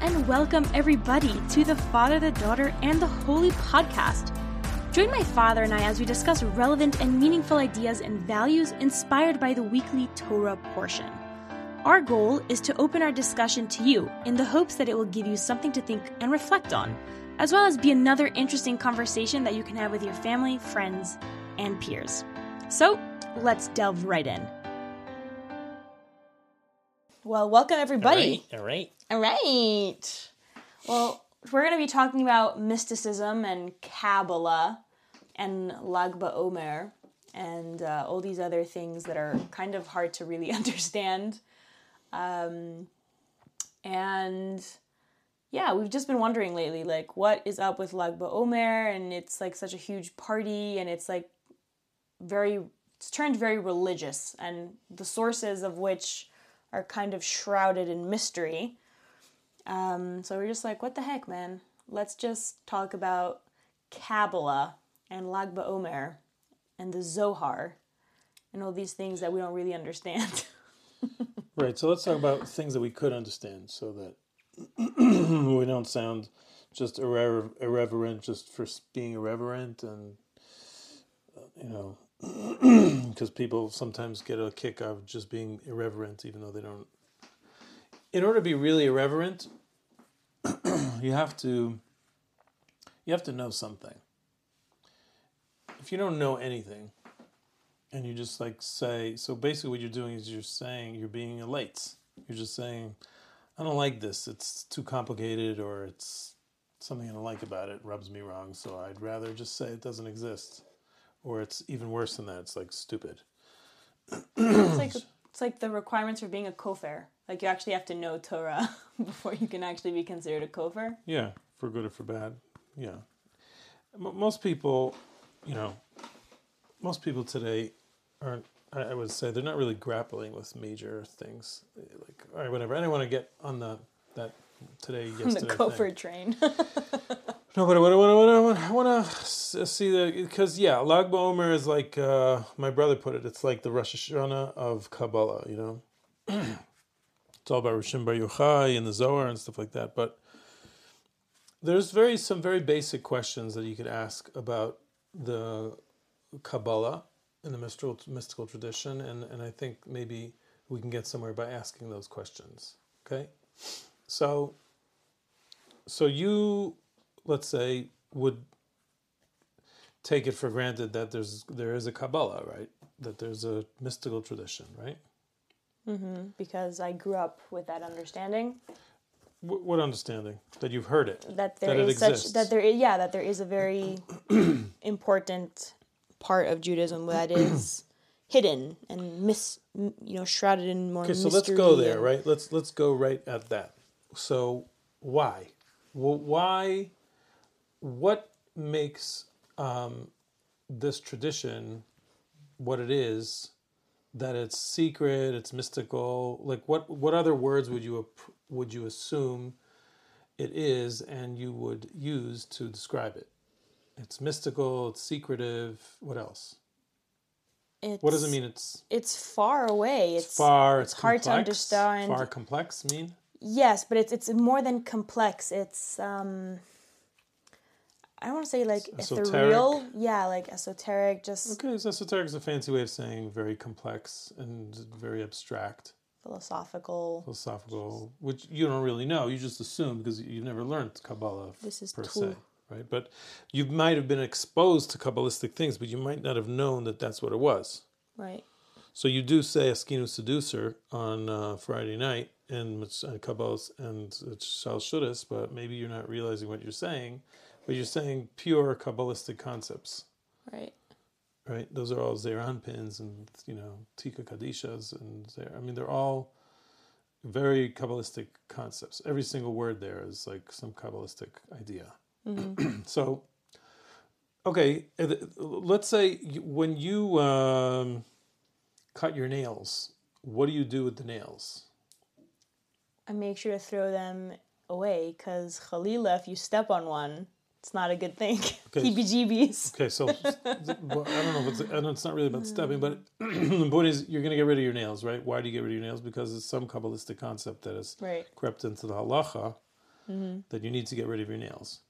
and welcome everybody to the Father, the Daughter, and the Holy podcast. Join my father and I as we discuss relevant and meaningful ideas and values inspired by the weekly Torah portion. Our goal is to open our discussion to you in the hopes that it will give you something to think and reflect on, as well as be another interesting conversation that you can have with your family, friends, and peers. So, let's delve right in. Well, welcome everybody. All right. All right. Well, we're going to be talking about mysticism and Kabbalah and Lag BaOmer and uh, all these other things that are kind of hard to really understand. Um, and yeah, we've just been wondering lately, like, what is up with Lag BaOmer? And it's like such a huge party, and it's like very, it's turned very religious, and the sources of which are kind of shrouded in mystery. Um, so we're just like, what the heck, man? Let's just talk about Kabbalah and Lag BaOmer and the Zohar and all these things that we don't really understand. Right. So let's talk about things that we could understand so that we don't sound just irrever- irreverent just for being irreverent and, uh, you know, because people sometimes get a kick out of just being irreverent even though they don't. In order to be really irreverent, you have to you have to know something. If you don't know anything, and you just like say so basically what you're doing is you're saying you're being elate you're just saying i don't like this it's too complicated or it's something i don't like about it rubs me wrong so i'd rather just say it doesn't exist or it's even worse than that it's like stupid it's like it's like the requirements for being a kofer. Like you actually have to know Torah before you can actually be considered a kofer. yeah for good or for bad yeah M- most people you know most people today aren't I I would say they're not really grappling with major things. Like, all right, whatever. I don't want to get on the that today, the yesterday. thing. kofer train. No, but I want to, want to, see the because yeah, Lag BaOmer is like uh, my brother put it. It's like the Rosh Hashanah of Kabbalah. You know, it's all about Rishon Bar Yochai and the Zohar and stuff like that. But there's very some very basic questions that you could ask about the Kabbalah and the mystical mystical tradition, and and I think maybe we can get somewhere by asking those questions. Okay, so so you let's say would take it for granted that there's there is a Kabbalah, right? That there's a mystical tradition, right? Mm-hmm. because I grew up with that understanding Wh- what understanding that you've heard it? that there That is such exists. that there is yeah that there is a very important part of Judaism that is hidden and mis you know shrouded in more Okay, so let's go there, and- right? Let's let's go right at that. So why? Well, why? What makes um, this tradition what it is? That it's secret, it's mystical. Like what? What other words would you would you assume it is, and you would use to describe it? It's mystical. It's secretive. What else? It's, What does it mean? It's It's far away. It's, far. it's It's, hard to understand. Far complex mean? Yes, but it's it's more than complex. It's um I don't want to say like Esoteric? ethereal. Yeah, like esoteric, just Okay, so esoteric is a fancy way of saying very complex and very abstract, philosophical. philosophical, which you don't really know. You just assume because you've never learned Kabbalah This is per se, right? But you might have been exposed to Kabbalistic things, but you might not have known that that's what it was. Right. So you do say Askinu Seudasa on uh, Friday night and uh, Kabbalah and Shal Shudas, but maybe you're not realizing what you're saying, but you're saying pure Kabbalistic concepts. Right. right? Those are all Zeir Anpins and you know Atika Kadishas and Zer- I mean they're all very kabbalistic concepts. Every single word there is like some kabbalistic idea. so, okay, uh, let's say when you um, cut your nails, what do you do with the nails? I make sure to throw them away because Khalila, if you step on one, it's not a good thing. Okay. Heebie-jeebies. Okay, so well, I don't know if it's I know it's not really about stepping, but the point is you're going to get rid of your nails, right? Why do you get rid of your nails? Because it's some kabbalistic concept that has Right. crept into the halacha mm-hmm. that you need to get rid of your nails.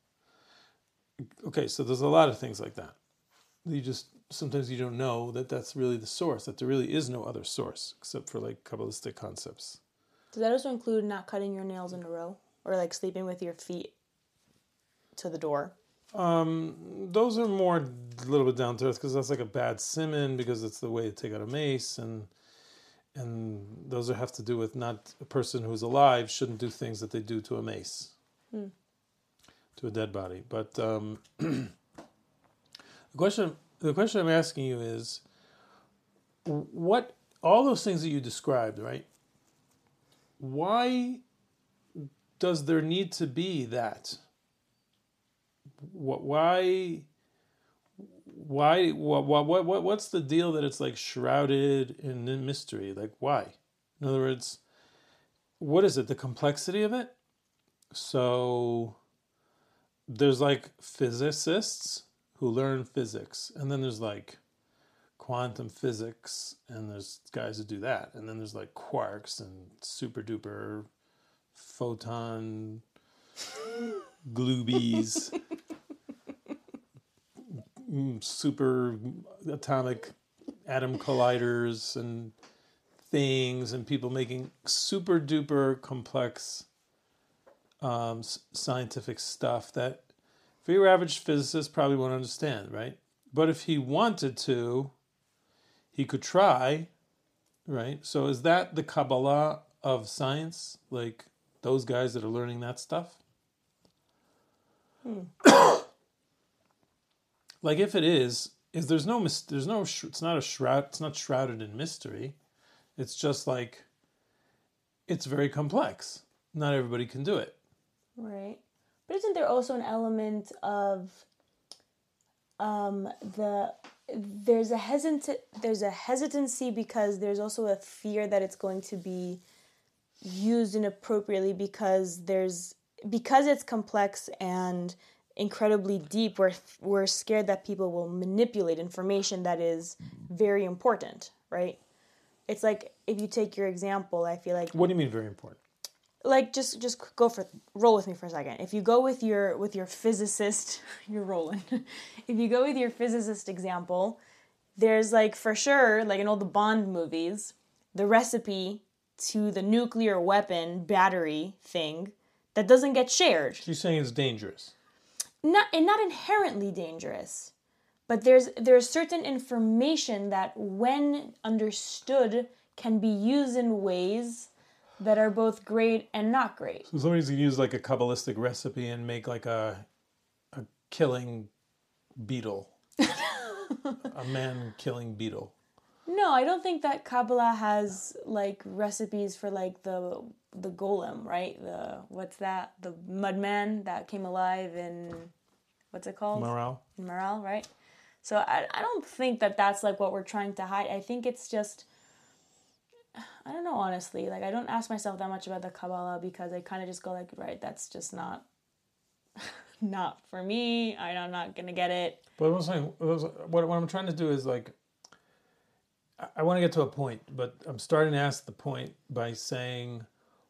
Okay, so there's a lot of things like that. You just sometimes you don't know that that's really the source. That there really is no other source except for like kabbalistic concepts. Does that also include not cutting your nails in a row or like sleeping with your feet to the door? Um, those are more a little bit down to earth because that's like a bad siman because it's the way to take out a meis and and those are, have to do with not a person who's alive shouldn't do things that they do to a meis to a dead body. But um, the question the question I'm asking you is what all those things that you described, right? Why does there need to be that? What why why what what what what- what's the deal that it's like shrouded in mystery? Like why? In other words, what is it? The complexity of it? So there's like physicists who learn physics, and then there's like quantum physics, and there's guys who do that, and then there's like quarks and super duper photon gloobies, super atomic atom colliders, and things, and people making super duper complex um, scientific stuff that for your average physicist probably won't understand, right? But if he wanted to, he could try, right? So is that the Kabbalah of science? Like those guys that are learning that stuff? like if it is, is there's no there's no it's not a shroud it's not shrouded in mystery. It's just like it's very complex. Not everybody can do it. Right. But isn't there also an element of um the there's a hesitant there's a hesitancy because there's also a fear that it's going to be used inappropriately because there's because it's complex and incredibly deep we're we're scared that people will manipulate information that is very important right it's like if you take your example i feel like What do you mean very important? like just just go for roll with me for a second. If you go with your with your physicist, you're rolling. if you go with your physicist example, there's like for sure like in all the Bond movies, the recipe to the nuclear weapon battery thing that doesn't get shared. You're saying it's dangerous. Not and not inherently dangerous. But there's there's certain information that when understood can be used in ways that are both great and not great. So somebody's gonna use like a kabbalistic recipe and make like a a killing beetle, a man killing beetle. No, I don't think that Kabbalah has like recipes for like the the golem, right? The what's that? The mudman that came alive in what's it called? Maharal. In Maharal, right? So I I don't think that that's like what we're trying to hide. I think it's just I don't know honestly. Like I don't ask myself that much about the Kabbalah because I kind of just go like, right, that's just not not for me. I- I'm not gonna get it. But what I'm saying what what I'm trying to do is like I- want to get to a point, but I'm starting to ask the point by saying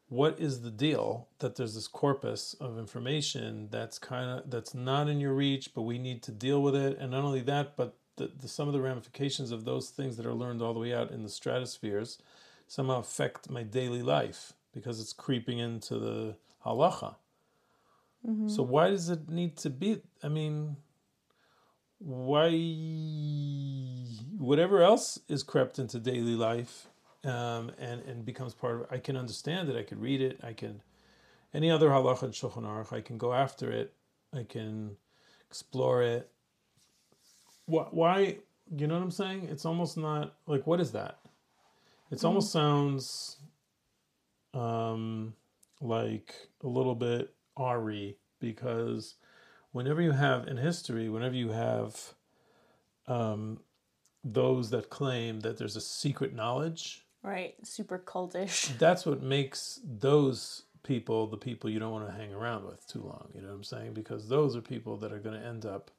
what is the deal that there's this corpus of information that's kind of that's not in your reach but we need to deal with it? And not only that but the, the some of the ramifications of those things that are learned all the way out in the stratospheres somehow affect my daily life because it's creeping into the halacha. Mm-hmm. So why does it need to be i mean why whatever else is crept into daily life um, and and becomes part of it, I can understand it. I can read it. I can any other halacha in Shulchan Aruch. I can go after it. I can explore it. Why? Why? You know what I'm saying? It's almost not like what is that? It almost sounds um, like a little bit Ari because whenever you have in history, whenever you have um, those that claim that there's a secret knowledge, Right? Super cultish. that's what makes those people the people you don't want to hang around with too long. You know what I'm saying? Because those are people that are going to end up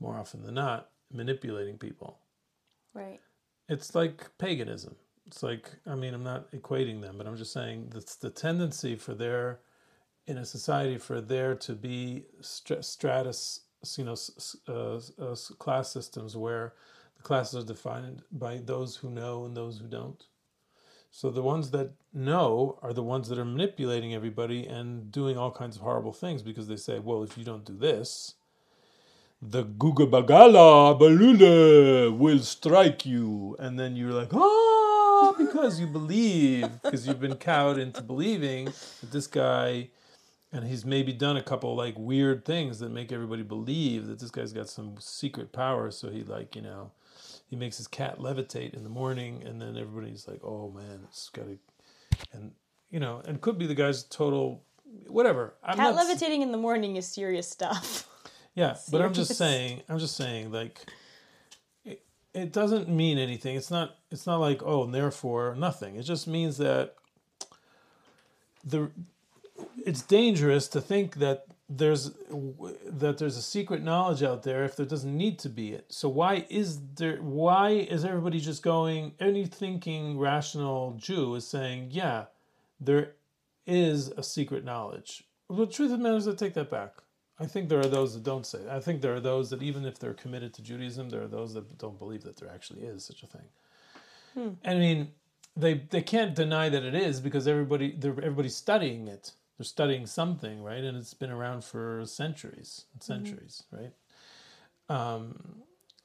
more often than not manipulating people. Right. It's like paganism. It's like I mean I'm not equating them, but I'm just saying that's the tendency for there in a society for there to be str- stratus, you know, uh, uh, class systems where the classes are defined by those who know and those who don't. So the ones that know are the ones that are manipulating everybody and doing all kinds of horrible things because they say, well, if you don't do this, the Gugabagala Balula will strike you. And then you're like, ah, because you believe, because you've been cowed into believing that this guy, and he's maybe done a couple like weird things that make everybody believe that this guy's got some secret power. So he, like, you know, he makes his cat levitate in the morning, and then everybody's like, oh man, it's got to, and, you know, and could be the guy's total, whatever. I'm Cat not- levitating in the morning is serious stuff. yeah, but I'm just saying. I'm just saying, like, it, it doesn't mean anything. It's not. It's not like oh, and therefore nothing. It just means that the. It's dangerous to think that there's that there's a secret knowledge out there if there doesn't need to be it. So why is there? Why is everybody just going? Any thinking rational Jew is saying, yeah, there is a secret knowledge. Well, the truth of the matter is, I take that back. I think there are those that don't say. It. I think there are those that even if they're committed to Judaism, there are those that don't believe that there actually is such a thing. Hmm. And I mean, they they can't deny that it is because everybody everybody's studying it. They're studying something, right? And it's been around for centuries and mm-hmm. centuries, right? Um,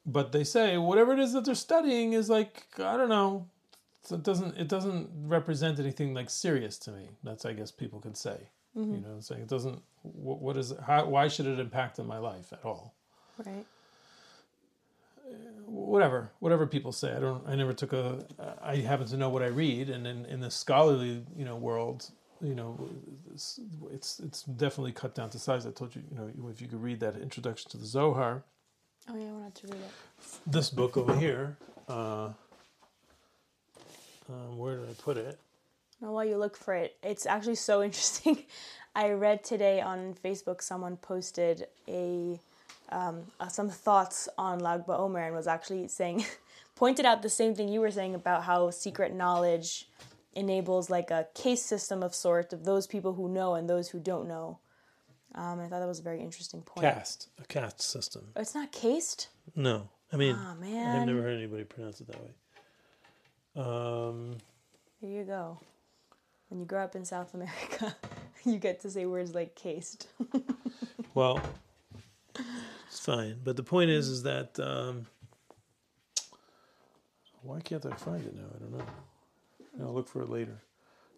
but they say whatever it is that they're studying is like I don't know. So it doesn't it doesn't represent anything like serious to me. That's I guess people could say. Mm-hmm. You know, I'm saying it doesn't. What, what is it? How, why should it impact in my life at all? Right. Uh, whatever whatever people say i don't i never took a i happen to know what i read and in, in the scholarly you know world you know it's, it's definitely cut down to size i told you you know if you could read that introduction to the zohar Oh yeah, I wanted to read it. this book over here uh, um, where did i put it Now, while you look for it, it's actually so interesting. I read today on Facebook someone posted a um, uh, some thoughts on Lag BaOmer and was actually saying, pointed out the same thing you were saying about how secret knowledge enables like a case system of sort of those people who know and those who don't know. Um, I thought that was a very interesting point. cast a cast system Oh, it's not cased. no i mean Oh i've never heard anybody pronounce it that way um here you go. When you grow up in South America, you get to say words like cased. Well, it's fine. But the point is, is that um, why can't I find it now? I don't know. I'll look for it later.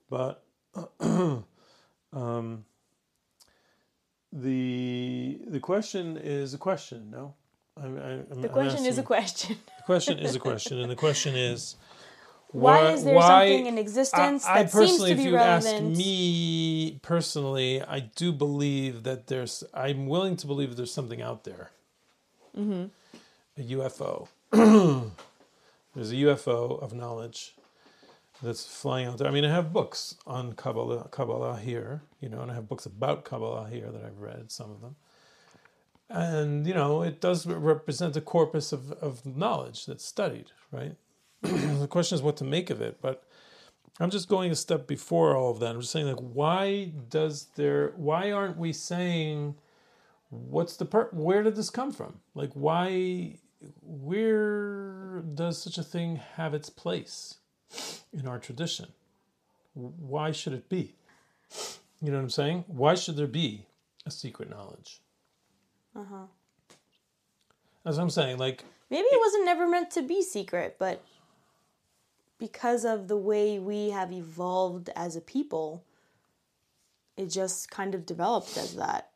But um, the the question is a question. No, I'm, I'm, The question is a question. The question is a question, and the question is. Why is there why- something in existence I, I that seems personally, to be if you relevant? ask me personally, I do believe that there's. I'm willing to believe that there's something out there. Mm-hmm. A UFO. there's a UFO of knowledge that's flying out there. I mean, I have books on Kabbalah, Kabbalah here, you know, and I have books about Kabbalah here that I've read, some of them. And, you know, it does represent a corpus of, of knowledge that's studied, right? the question is what to make of it, but I'm just going a step before all of that. I'm just saying, like, why does there? Why aren't we saying what's the per? Where did this come from? Like, why? Where does such a thing have its place in our tradition? Why should it be? You know what I'm saying? Why should there be a secret knowledge? Uh huh. That's what I'm saying. Like, Maybe it wasn't never meant to be secret, but because of the way we have evolved as a people, it just kind of developed as that.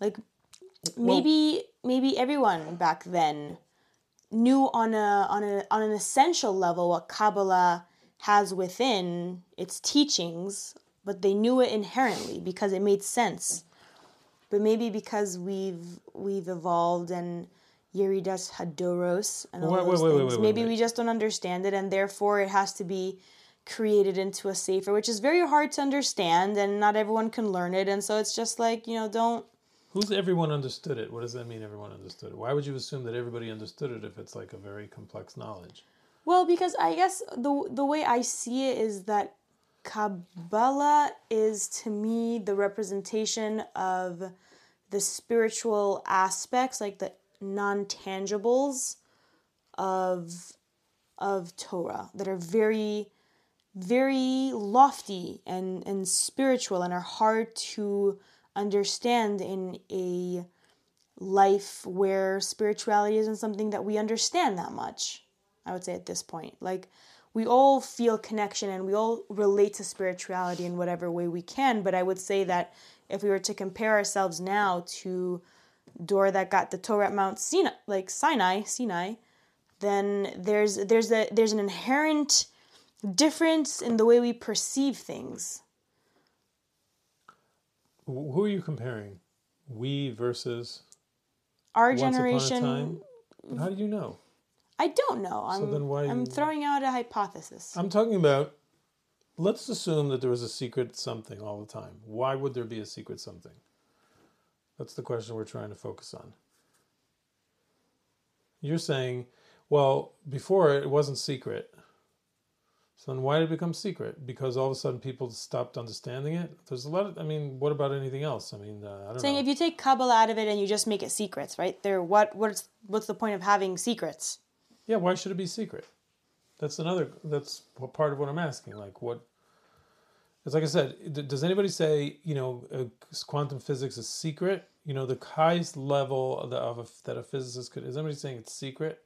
Like maybe maybe everyone back then knew on a on a on an essential level what Kabbalah has within its teachings, but they knew it inherently because it made sense. But maybe because we've we've evolved and Yeridas Hadoros and all Wait, those wait, wait, things, maybe we just don't understand it, and therefore it has to be created into a sefer, which is very hard to understand, and not everyone can learn it, and so it's just like you know, don't Who's everyone understood it? What does that mean? Everyone understood it. Why would you assume that everybody understood it if it's like a very complex knowledge? Well, because I guess the the way I see it is that Kabbalah is to me the representation of the spiritual aspects, like the non-tangibles of of Torah that are very very lofty and, and spiritual and are hard to understand in a life where spirituality isn't something that we understand that much. I would say at this point. Like we all feel connection and we all relate to spirituality in whatever way we can, but I would say that if we were to compare ourselves now to Dor that got the Torah at Mount Sinai, like Sinai, Sinai, then there's there's a there's an inherent difference in the way we perceive things. Who are you comparing? We versus our generation. Upon a time? How do you know? I don't know. I'm, then why- I'm throwing out a hypothesis. I'm talking about. Let's assume that there was a secret something all the time. Why would there be a secret something? That's the question we're trying to focus on. You're saying, well, before it wasn't secret. So then why did it become secret? Because all of a sudden people stopped understanding it? There's a lot of, I mean, what about anything else? I mean, uh, I don't Saying know. if you take Kabbalah out of it and you just make it secrets, right? There, what what's what's the point of having secrets? Yeah, why should it be secret? That's another. That's part of what I'm asking. Like, what? It's like I said. Does anybody say you know uh, quantum physics is secret? You know, the highest level of, the, of a, that a physicist could. Is anybody saying it's secret?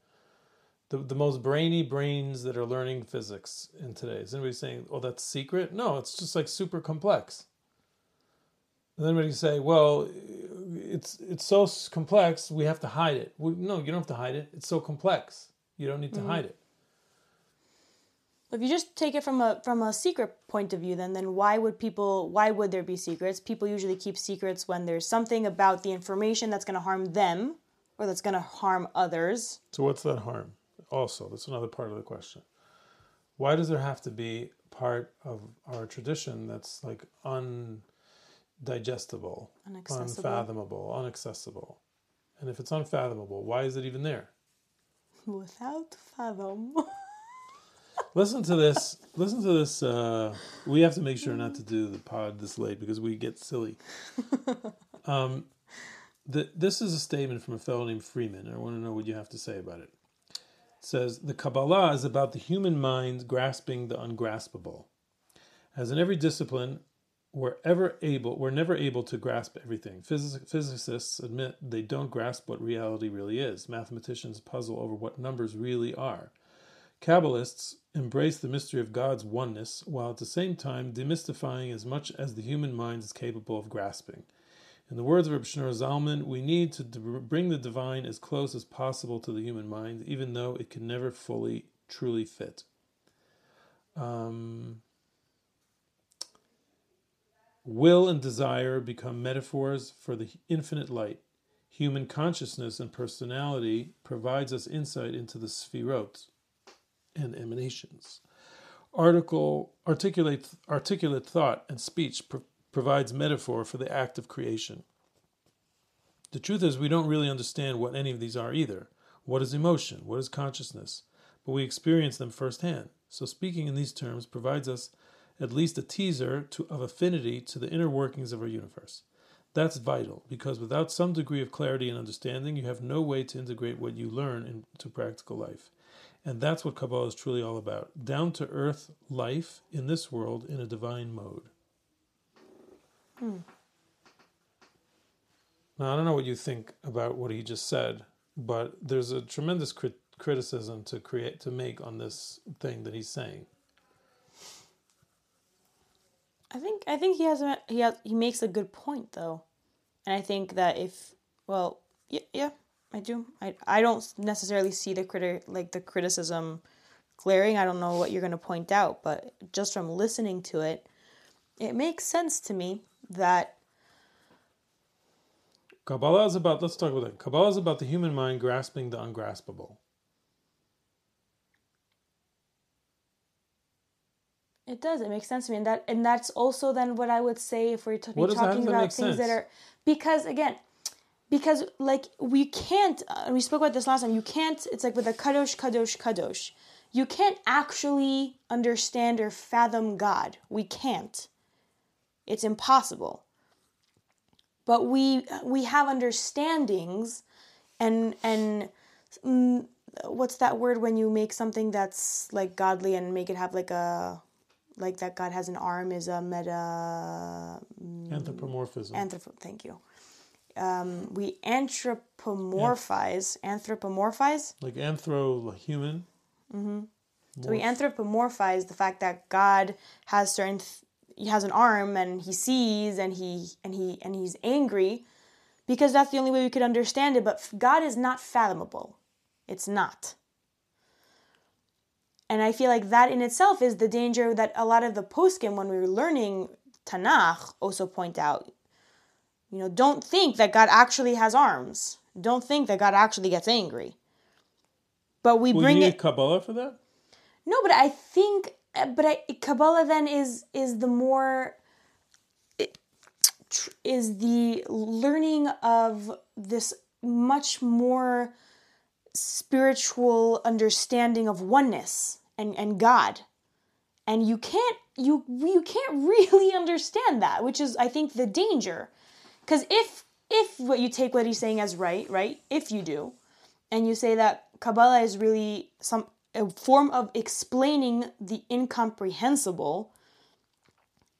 The the most brainy brains that are learning physics in today. Is anybody saying, oh, that's secret? No, it's just like super complex. And then anybody say, well, it's it's so complex we have to hide it. Well, no, you don't have to hide it. It's so complex. You don't need to mm-hmm. hide it. If you just take it from a from a secret point of view, then then why would people why would there be secrets? People usually keep secrets when there's something about the information that's going to harm them or that's going to harm others. So what's that harm? Also, that's another part of the question. Why does there have to be part of our tradition that's like undigestible, unfathomable, unaccessible? And if it's unfathomable, why is it even there? Without fathom. Listen to this. Listen to this. Uh, we have to make sure not to do the pod this late because we get silly. Um, the, this is a statement from a fellow named Freeman, I want to know what you have to say about it. Says the Kabbalah is about the human mind grasping the ungraspable. As in every discipline, we're ever able, we're never able to grasp everything. Physic, physicists admit they don't grasp what reality really is. Mathematicians puzzle over what numbers really are. Kabbalists embrace the mystery of God's oneness while at the same time demystifying as much as the human mind is capable of grasping. In the words of Reb Shneur Zalman, we need to bring the divine as close as possible to the human mind, even though it can never fully, truly fit. Um, will and desire become metaphors for the infinite light. Human consciousness and personality provides us insight into the sphirot and emanations. Article articulate articulate thought and speech provides metaphor for the act of creation. The truth is, we don't really understand what any of these are either. What is emotion? What is consciousness? But we experience them firsthand. So, speaking in these terms provides us at least a teaser to, of affinity to the inner workings of our universe. That's vital because without some degree of clarity and understanding, you have no way to integrate what you learn into practical life. And that's what Kabbalah is truly all about down to earth life in this world in a divine mode. Hmm. Now, I don't know what you think about what he just said, but there's a tremendous crit- criticism to create to make on this thing that he's saying. I think I think he has a he has, he makes a good point though, and I think that if well yeah yeah I do I I don't necessarily see the critic like the criticism glaring. I don't know what you're going to point out, but just from listening to it, it makes sense to me that Kabbalah is about, let's talk about that. Kabbalah is about the human mind grasping the ungraspable. It does. It makes sense to me, and that and that's also then what I would say if we're to be What does- how talking about things that are because again, because like we can't. Uh, we spoke about this last time. You can't. It's like with a kadosh, kadosh, kadosh. you can't actually understand or fathom God. We can't. It's impossible. But we we have understandings and and mm, what's that word when you make something that's like godly and make it have like a like that God has an arm is a meta Anthropomorphism. anthrop thank you. Um, we anthropomorphize anthropomorphize like anthro human. So we anthropomorphize the fact that God has certain th- he has an arm and he sees and he and he and he's angry because that's the only way we could understand it but God is not fathomable. It's not. And I feel like that in itself is the danger that a lot of the poskim when we were learning Tanakh also point out. You know, don't think that God actually has arms. Don't think that God actually gets angry. But we Well, bring you it need Kabbalah for that. no, but I think, Uh, but I, Kabbalah then is is the more is the learning of this much more spiritual understanding of oneness and and God, and you can't you you can't really understand that, which is I think the danger, because if if what you take what he's saying as right, right, if you do, and you say that Kabbalah is really some a form of explaining the incomprehensible,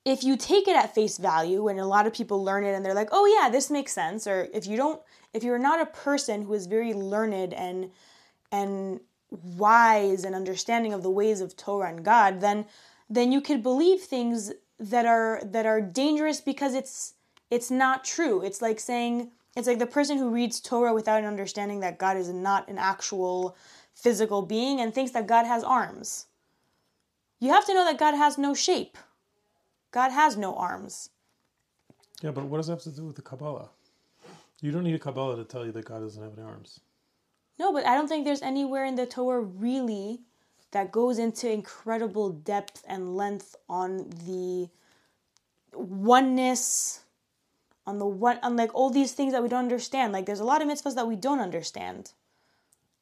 if you take it at face value and a lot of people learn it and they're like, "Oh yeah, this makes sense," or if you don't if you're not a person who is very learned and and wise and understanding of the ways of Torah and God, then then you could believe things that are that are dangerous because it's it's not true. It's like saying it's like the person who reads Torah without an understanding that God is not an actual physical being and thinks that God has arms. You have to know that God has no shape. God has no arms. Yeah, but what does that have to do with the Kabbalah? You don't need a Kabbalah to tell you that God doesn't have any arms. No, but I don't think there's anywhere in the Torah really that goes into incredible depth and length on the oneness, on the one, on like all these things that we don't understand. Like there's a lot of mitzvahs that we don't understand.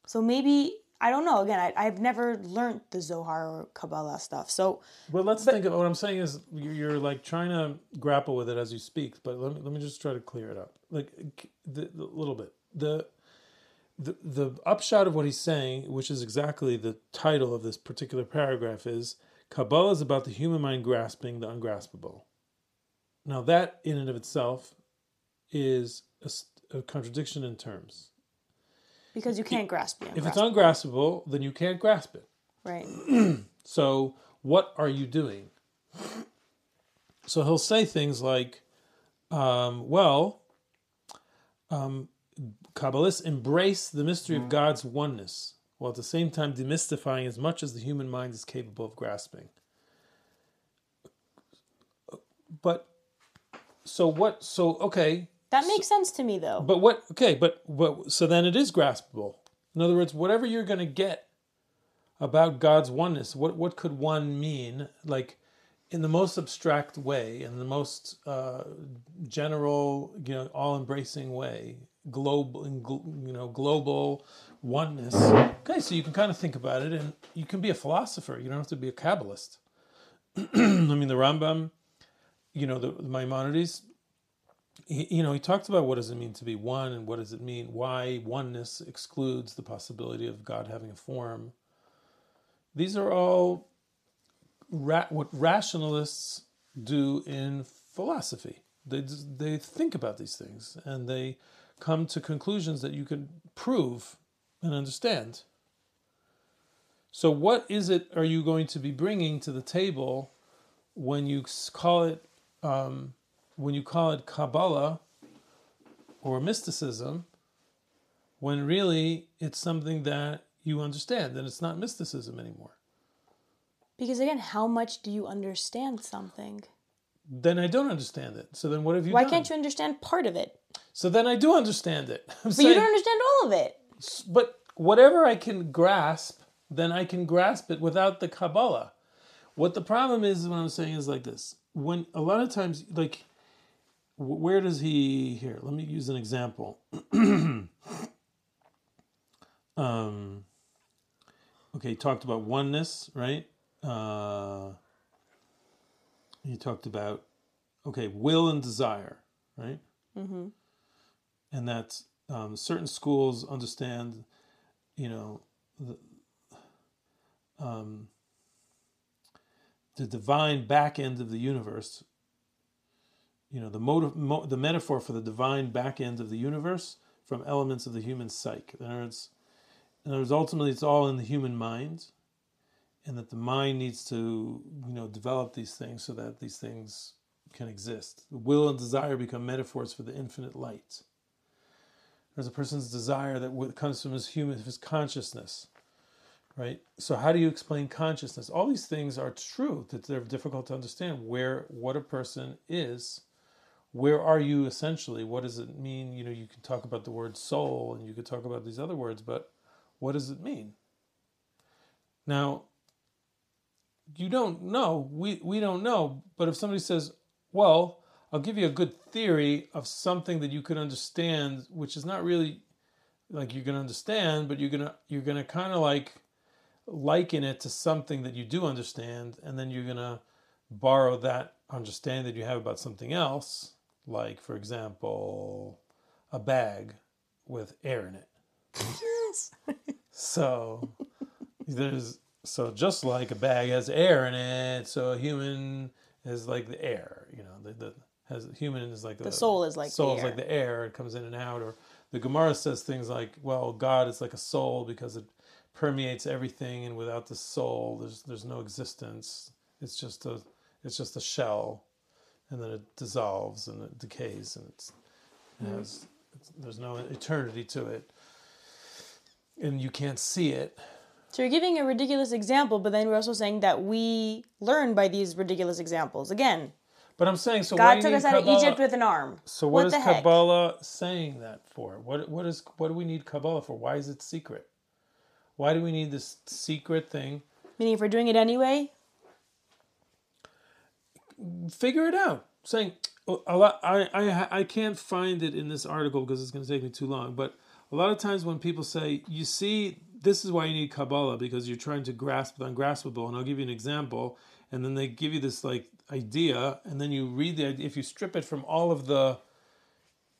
So maybe I don't know. Again, I, I've never learned the Zohar or Kabbalah stuff. So Well, let's think of what I'm saying is you're, you're like trying to grapple with it as you speak, but let me let me just try to clear it up, like the, the little bit. The the the upshot of what he's saying, which is exactly the title of this particular paragraph, is Kabbalah is about the human mind grasping the ungraspable. Now, that in and of itself is a contradiction in terms. Because you can't grasp it, If it's ungraspable, then you can't grasp it. right? So, what are you doing? So he'll say things like, um, well, um, Kabbalists embrace the mystery of God's oneness, while at the same time demystifying as much as the human mind is capable of grasping. But, so what? So, okay, That makes sense to me, though. but what? Okay, but what? So then it is graspable. In other words, whatever you're going to get about God's oneness, what what could one mean? Like in the most abstract way, in the most uh, general, you know, all-embracing way, global, you know, global oneness. Okay, so you can kind of think about it, and you can be a philosopher. You don't have to be a Kabbalist. I mean, the Rambam, you know, the, the Maimonides, he, you know, he talked about what does it mean to be one and what does it mean, why oneness excludes the possibility of God having a form. These are all ra- what rationalists do in philosophy. They, they think about these things and they come to conclusions that you can prove and understand. So, what is it are you going to be bringing to the table when you call it um, when you call it Kabbalah or mysticism, when really it's something that you understand and it's not mysticism anymore? because again, how much do you understand something? Then I don't understand it. So then what have you Why done? can't you understand part of it? So then I do understand it. I'm But saying, you don't understand all of it. but whatever I can grasp, then I can grasp it without the Kabbalah. What the problem is, what I'm saying is like this: when a lot of times, like, where does he here? Let me use an example. um, okay, he talked about oneness, right? Uh, he talked about okay, will and desire, right? Mm-hmm. And that um, certain schools understand, you know, the, um, the divine back end of the universe. You know, the motive, mo- the metaphor for the divine back end of the universe from elements of the human psyche. In other words, in other words, ultimately, it's all in the human mind, and that the mind needs to, you know, develop these things so that these things can exist. Will and desire become metaphors for the infinite light. There's a person's desire that comes from his human, his consciousness, right? So how do you explain consciousness? All these things are true that they're difficult to understand. Where what a person is, where are you essentially? What does it mean? You know, you can talk about the word soul and you could talk about these other words, but what does it mean? Now, you don't know. We we don't know. But if somebody says, well, I'll give you a good theory of something that you could understand, which is not really like you're gonna understand, but you're gonna you're gonna kind of like liken it to something that you do understand, and then you're gonna borrow that understanding that you have about something else, like for example, a bag with air in it. Yes. so there's so just like a bag has air in it, so a human is like the air. You know, the, the has human is like the, the soul is like soul is like the air. It comes in and out. Or the Gemara says things like, "Well, God is like a soul because it permeates everything, and without the soul, there's there's no existence. It's just a it's just a shell, and then it dissolves and it decays, and it's, it mm-hmm. has it's, there's no eternity to it, and you can't see it." So you're giving a ridiculous example, but then we're also saying that we learn by these ridiculous examples. Again, but I'm saying so. God took us out Kabbalah? of Egypt with an arm. So what, what is Kabbalah heck? saying that for? What what is what do we need Kabbalah for? Why is it secret? Why do we need this secret thing? Meaning, if we're doing it anyway, figure it out. Saying oh, a lot. I I I can't find it in this article because it's going to take me too long. But a lot of times when people say, "You see, this is why you need Kabbalah because you're trying to grasp the ungraspable. And I'll give you an example. And then they give you this like idea, and then you read the idea. If you strip it from all of the,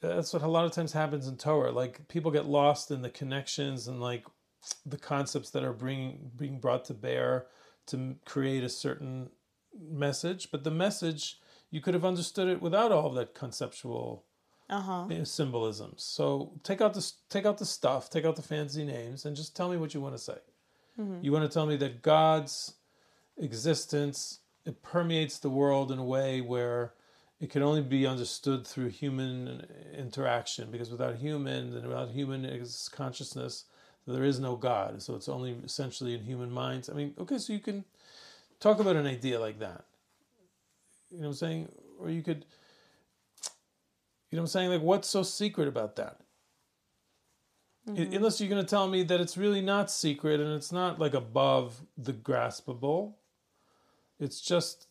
that's what a lot of times happens in Torah. Like people get lost in the connections and like the concepts that are bringing being brought to bear to create a certain message. But the message you could have understood it without all of that conceptual uh-huh. symbolisms. So take out the take out the stuff, take out the fancy names, and just tell me what you want to say. Mm-hmm. You want to tell me that God's existence it permeates the world in a way where it can only be understood through human interaction because without human and without human consciousness there is no god so it's only essentially in human minds i mean okay so you can talk about an idea like that you know what i'm saying or you could you know what I'm saying? Like, what's so secret about that? Mm-hmm. Unless you're going to tell me that it's really not secret and it's not like above the graspable. It's just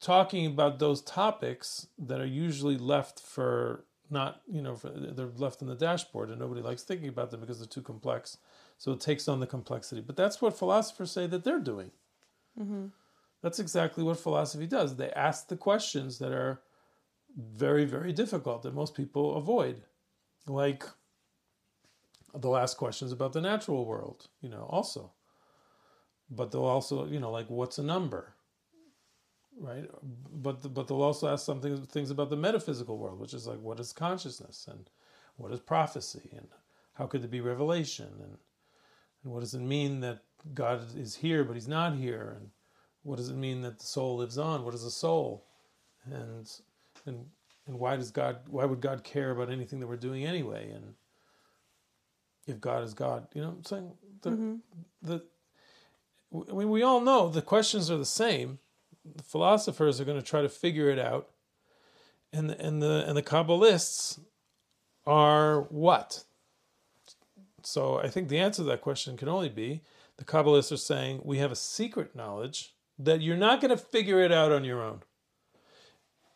talking about those topics that are usually left for not, you know, for, they're left in the dashboard and nobody likes thinking about them because they're too complex. So it takes on the complexity. But that's what philosophers say that they're doing. Mm-hmm. That's exactly what philosophy does. They ask the questions that are very, very difficult that most people avoid. Like the last questions about the natural world, you know, also. But they'll also, you know, like what's a number? Right? But the, but they'll also ask something things about the metaphysical world, which is like what is consciousness and what is prophecy and how could there be revelation and and what does it mean that God is here but he's not here and what does it mean that the soul lives on? What is a soul? And and and why does God why would God care about anything that we're doing anyway? And if God is God, you know I'm saying? The mm-hmm. the I mean we all know the questions are the same. The philosophers are going to try to figure it out. And the, and the and the Kabbalists are what? So I think the answer to that question can only be the Kabbalists are saying we have a secret knowledge that you're not going to figure it out on your own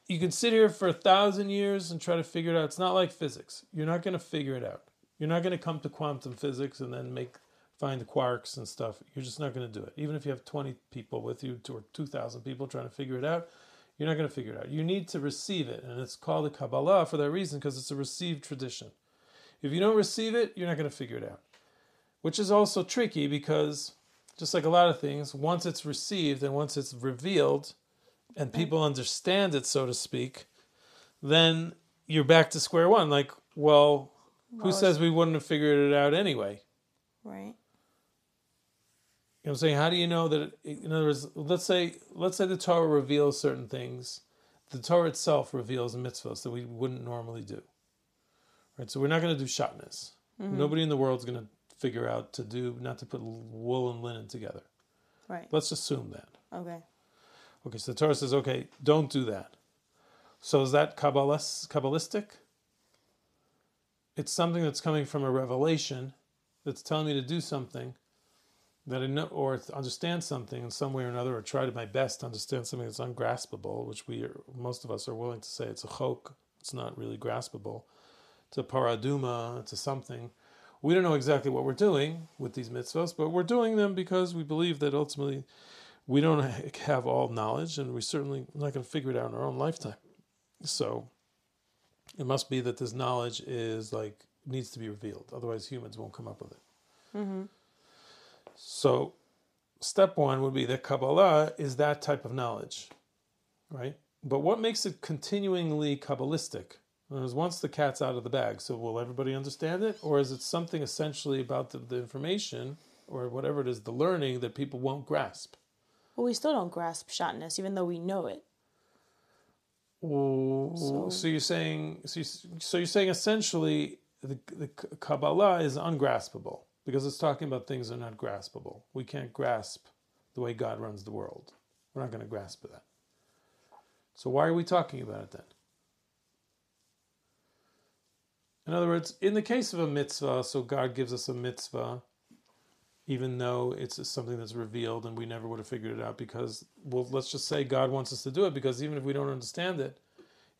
you can sit here for a thousand years and try to figure it out. It's not like physics. You're not going to figure it out. You're not going to come to quantum physics and then make find the quarks and stuff. You're just not going to do it. Even if you have 20 people with you or 2,000 people trying to figure it out, you're not going to figure it out. You need to receive it. And it's called the Kabbalah for that reason because it's a received tradition. If you don't receive it, you're not going to figure it out. Which is also tricky because, just like a lot of things, once it's received and once it's revealed and people understand it, so to speak, then you're back to square one. Like, well, who Well, says we wouldn't have figured it out anyway? Right. You know what I'm saying? How do you know that? It, in other words, let's say let's say the Torah reveals certain things. The Torah itself reveals mitzvahs that we wouldn't normally do. Right. So we're not going to do shatnez. Mm-hmm. Nobody in the world is going to figure out to do not to put wool and linen together. Right. Let's assume that. Okay. Okay. So the Torah says, okay, don't do that. So is that Kabbalis, Kabbalistic? It's something that's coming from a revelation that's telling me to do something that I know or understand something in some way or another, or try to my best to understand something that's ungraspable, which we are, most of us are willing to say it's a chok. It's not really graspable. It's a parah adumah. It's a something. We don't know exactly what we're doing with these mitzvahs, but we're doing them because we believe that ultimately we don't have all knowledge, and we're certainly not going to figure it out in our own lifetime. So it must be that this knowledge is like needs to be revealed. Otherwise, humans won't come up with it. Mm-hmm. So, step one would be that Kabbalah is that type of knowledge, right? But what makes it continuingly Kabbalistic? Words, once the cat's out of the bag, so will everybody understand it? Or is it something essentially about the, the information or whatever it is, the learning that people won't grasp? Well, we still don't grasp shatnez, even though we know it. So, so you're saying so, you, so you're saying essentially the, the Kabbalah is ungraspable because it's talking about things that are not graspable. We can't grasp the way God runs the world. We're not going to grasp that. So why are we talking about it then? In other words, in the case of a mitzvah, so God gives us a mitzvah, even though it's something that's revealed and we never would have figured it out because, well, let's just say God wants us to do it because even if we don't understand it,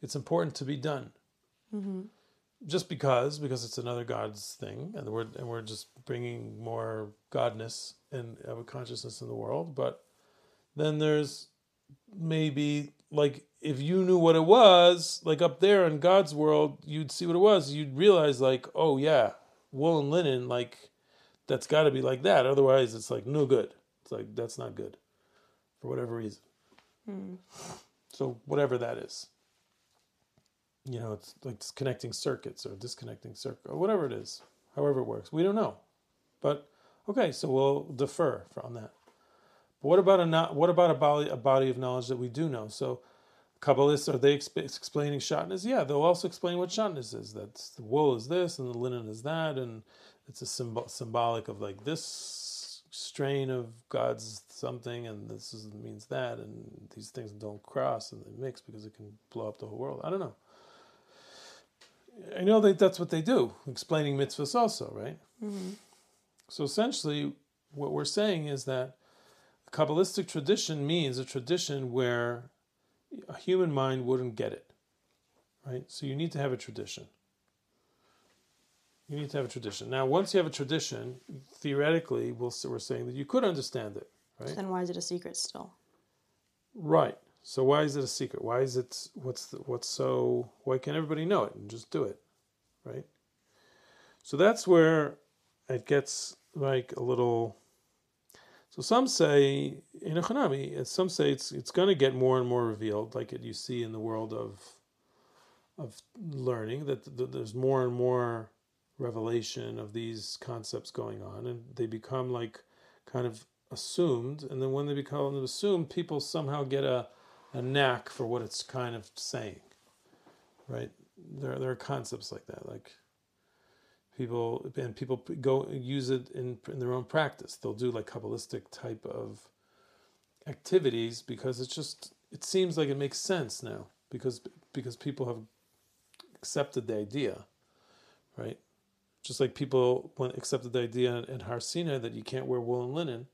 it's important to be done. Mm-hmm. Just because, because it's another God's thing, and we're and we're just bringing more godness and consciousness in the world. But then there's maybe like if you knew what it was, like up there in God's world, you'd see what it was. You'd realize like, oh yeah, wool and linen, like that's got to be like that. Otherwise, it's like no good. It's like that's not good for whatever reason. Hmm. So whatever that is, you know, it's like connecting circuits or disconnecting circuit or whatever it is. However it works, we don't know. But okay, so we'll defer on that. But what about a not? What about a body a body of knowledge that we do know? So. Kabbalists are they exp- explaining shatnez? Yeah, they'll also explain what shatnez is. That the wool is this and the linen is that, and it's a symbol symbolic of like this strain of God's something, and this is, means that, and these things don't cross and they mix because it can blow up the whole world. I don't know. I know that that's what they do, explaining mitzvahs also, right? Mm-hmm. So essentially, what we're saying is that Kabbalistic tradition means a tradition where a human mind wouldn't get it, right? So you need to have a tradition. You need to have a tradition. Now, once you have a tradition, theoretically, we'll, we're saying that you could understand it, right? Then why is it a secret still? Right. So why is it a secret? Why is it what's the, what's so why can't everybody know it and just do it? Right? So that's where it gets like a little so some say in a Hanami, uh, some say it's it's going to get more and more revealed, like it you see in the world of of learning that th- there's more and more revelation of these concepts going on, and they become like kind of assumed, and then when they become assumed, people somehow get a a knack for what it's kind of saying, right? There there are concepts like that, like people and people go use it in in their own practice. They'll do like kabbalistic type of activities because it's just it seems like it makes sense now because because people have accepted the idea, right? Just like people accepted the idea in Har Sinai that you can't wear wool and linen,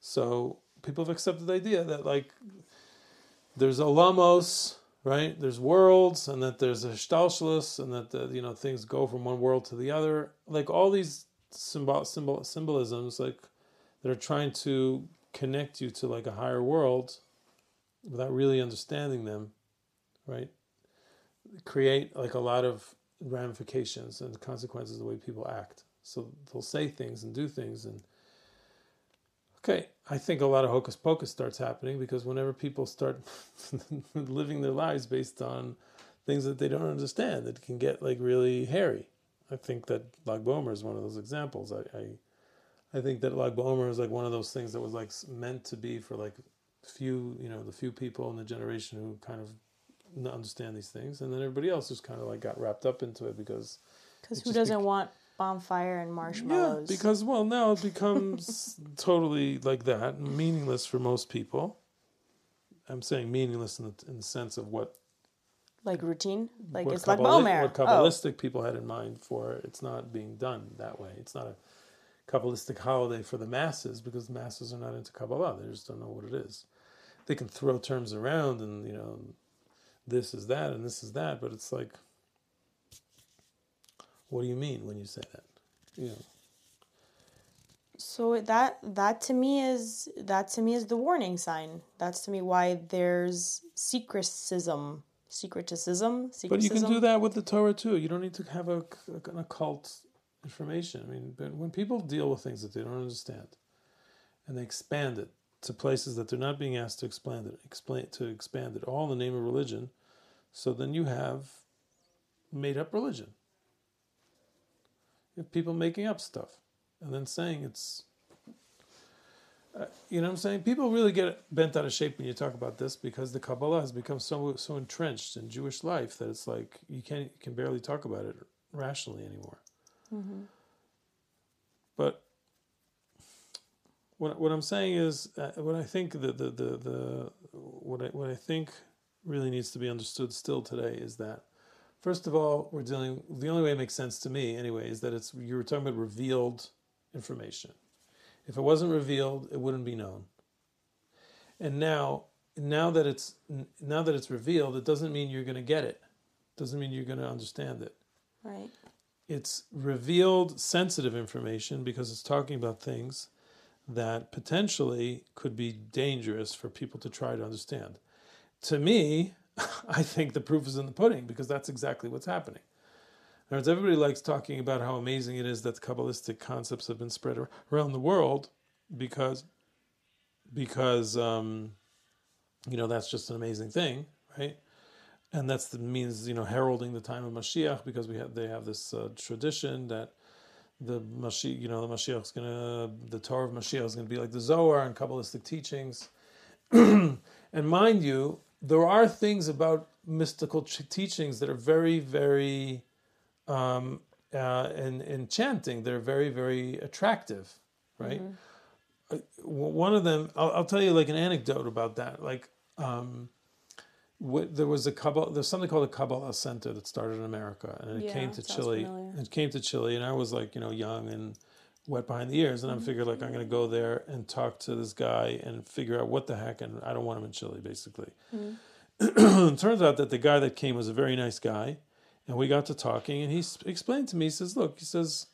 so people have accepted the idea that like there's olamos, right? There's worlds, and that there's a shtalshlus, and that the, you know things go from one world to the other. Like all these symbol, symbol symbolisms like that are trying to connect you to like a higher world without really understanding them, right? Create like a lot of ramifications and consequences of the way people act. So they'll say things and do things and okay, I think a lot of hocus pocus starts happening because whenever people start living their lives based on things that they don't understand, it can get like really hairy. I think that Lag BaOmer is one of those examples. I, I, I think that Lag BaOmer is like one of those things that was like meant to be for like few, you know, the few people in the generation who kind of understand these things, and then everybody else just kind of like got wrapped up into it because. Because who doesn't want bonfire and marshmallows? Yeah, because well now it becomes totally like that, meaningless for most people. I'm saying meaningless in the, in the sense of what like routine, like what it's like Kabbali- Bomer. What oh. Kabbalistic people had in mind for it. It's not being done that way. It's not a Kabbalistic holiday for the masses because the masses are not into Kabbalah. They just don't know what it is. They can throw terms around and, you know, this is that and this is that, but it's like, what do you mean when you say that? You know, So that that to me is that to me is the warning sign. That's to me why there's secretism, secreticism, secretism. But you can do that with the Torah too. You don't need to have a, an occult information. I mean, but when people deal with things that they don't understand, and they expand it to places that they're not being asked to expand it, explain to expand it, all in the name of religion, so then you have made up religion. Have people making up stuff and then saying it's. Uh, you know what I'm saying? People really get bent out of shape when you talk about this because the Kabbalah has become so so entrenched in Jewish life that it's like you can't you can barely talk about it rationally anymore. But what what I'm saying is uh, what I think the the the, the what I what I think really needs to be understood still today is that first of all we're dealing the only way it makes sense to me anyway is that it's you were talking about revealed information. If it wasn't revealed, it wouldn't be known. And now now that it's now that it's revealed, it doesn't mean you're going to get it. it. Doesn't mean you're going to understand it right. it's revealed sensitive information because it's talking about things that potentially could be dangerous for people to try to understand. To me, I think the proof is in the pudding because that's exactly what's happening. In other words, everybody likes talking about how amazing it is that Kabbalistic concepts have been spread around the world because because um, you know that's just an amazing thing, right? and that's the means you know heralding the time of Mashiach because we have they have this uh, tradition that the Mashiach you know the Mashiach is gonna the Torah of Mashiach is gonna be like the Zohar and Kabbalistic teachings, and mind you, there are things about mystical ch- teachings that are very very um, uh, and enchanting. They're very very attractive, right? Uh, one of them, I'll, I'll tell you like an anecdote about that, like. Um, what, there was a Kabbalah, there's something called a Kabbalah Center that started in America, and it Yeah, came to Chile. familiar. It came to Chile, and I was like, you know, young and wet behind the ears, and I'm figured like I'm going to go there and talk to this guy and figure out what the heck, and I don't want him in Chile, basically. it turns out that the guy that came was a very nice guy, and we got to talking, and he explained to me, he says, look, he says,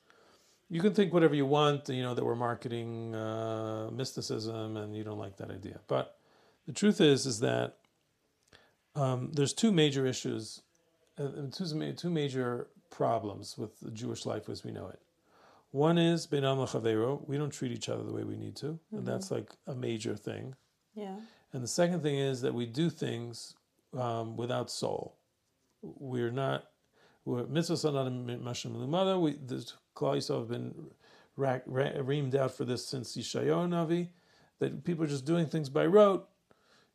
you can think whatever you want, you know, that we're marketing uh, mysticism, and you don't like that idea, but the truth is, is that um, there's two major issues, uh, two, two major problems with the Jewish life as we know it. One is Bein Adam L'Chaveiro, we don't treat each other the way we need to, and that's like a major thing. Yeah. And the second thing is that we do things um, without soul. We're not, we're mitzvahs are not anashim melumada. We, the Klal Yisrael have been ra- ra- reamed out for this since Yishayahu Navi, that people are just doing things by rote.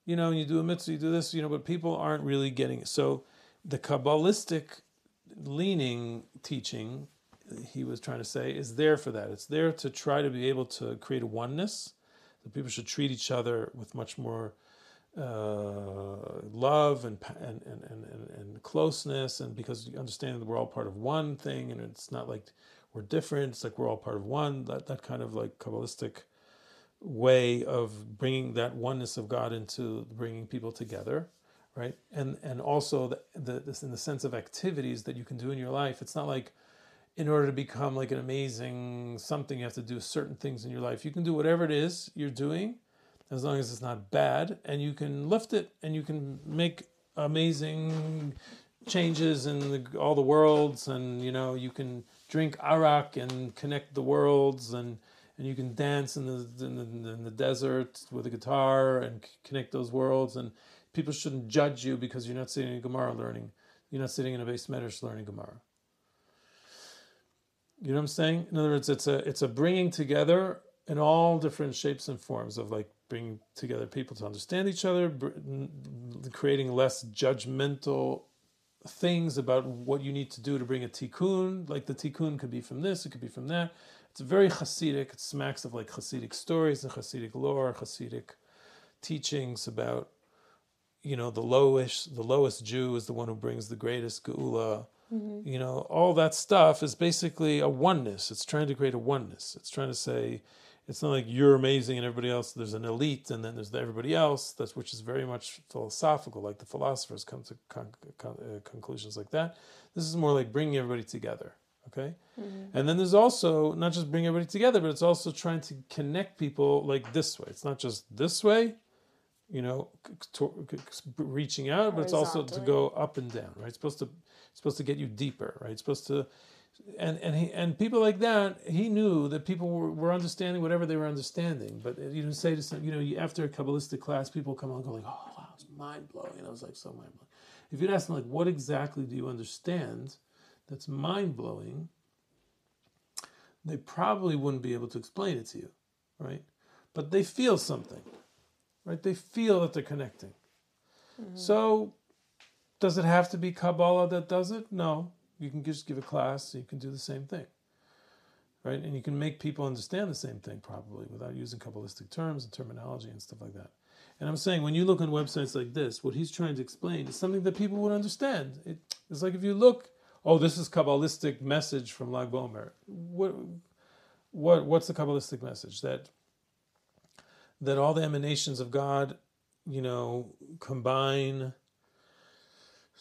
You know, you do a mitzvah, you do this, you know, but people aren't really getting it. So the Kabbalistic leaning teaching, he was trying to say, is there for that. It's there to try to be able to create a oneness, that people should treat each other with much more uh, love and, and, and, and, and, closeness, and because you understand that we're all part of one thing, and it's not like we're different, it's like we're all part of one, that, that kind of like Kabbalistic way of bringing that oneness of God into bringing people together, right? And and also the, the this in the sense of activities that you can do in your life. It's not like in order to become like an amazing something, you have to do certain things in your life. You can do whatever it is you're doing, as long as it's not bad, and you can lift it and you can make amazing changes in the, all the worlds, and you know you can drink arak and connect the worlds, and and you can dance in the in the, in the desert with a guitar and connect those worlds, and people shouldn't judge you because you're not sitting in Gemara learning, you're not sitting in a beis medrash learning Gemara. You know what I'm saying? In other words, it's a it's a bringing together in all different shapes and forms of like bringing together people to understand each other, creating less judgmental things about what you need to do to bring a tikkun. Like the tikkun could be from this, it could be from that. It's very Hasidic. It smacks of like Hasidic stories and Hasidic lore, Hasidic teachings about, you know, the lowest the lowest Jew is the one who brings the greatest geula Mm-hmm. You know, all that stuff is basically a oneness. It's trying to create a oneness. It's trying to say it's not like you're amazing and everybody else. There's an elite and then there's everybody else. That's which is very much philosophical. Like the philosophers come to con- con- uh, conclusions like that. This is more like bringing everybody together. Okay, mm-hmm. and then there's also not just bringing everybody together, but it's also trying to connect people like this way. It's not just this way you know, to, reaching out, but it's also to go up and down, right? It's supposed to supposed to get you deeper, right? It's supposed to, and and he and people like that, he knew that people were, were understanding whatever they were understanding. But you know, say to some, you know, after a kabbalistic class, people come on and go like, oh wow, it's mind blowing, and I was like, so mind blowing. If you'd ask them like, what exactly do you understand? That's mind blowing. They probably wouldn't be able to explain it to you, right? But they feel something, right? They feel that they're connecting. Mm-hmm. So does it have to be Kabbalah that does it? No. You can just give a class, you can do the same thing. Right? And you can make people understand the same thing probably without using Kabbalistic terms and terminology and stuff like that. And I'm saying when you look on websites like this, what he's trying to explain is something that people would understand. It, it's like if you look, oh, this is Kabbalistic message from Lag BaOmer. What, what, what's the Kabbalistic message? That that all the emanations of God, you know, combine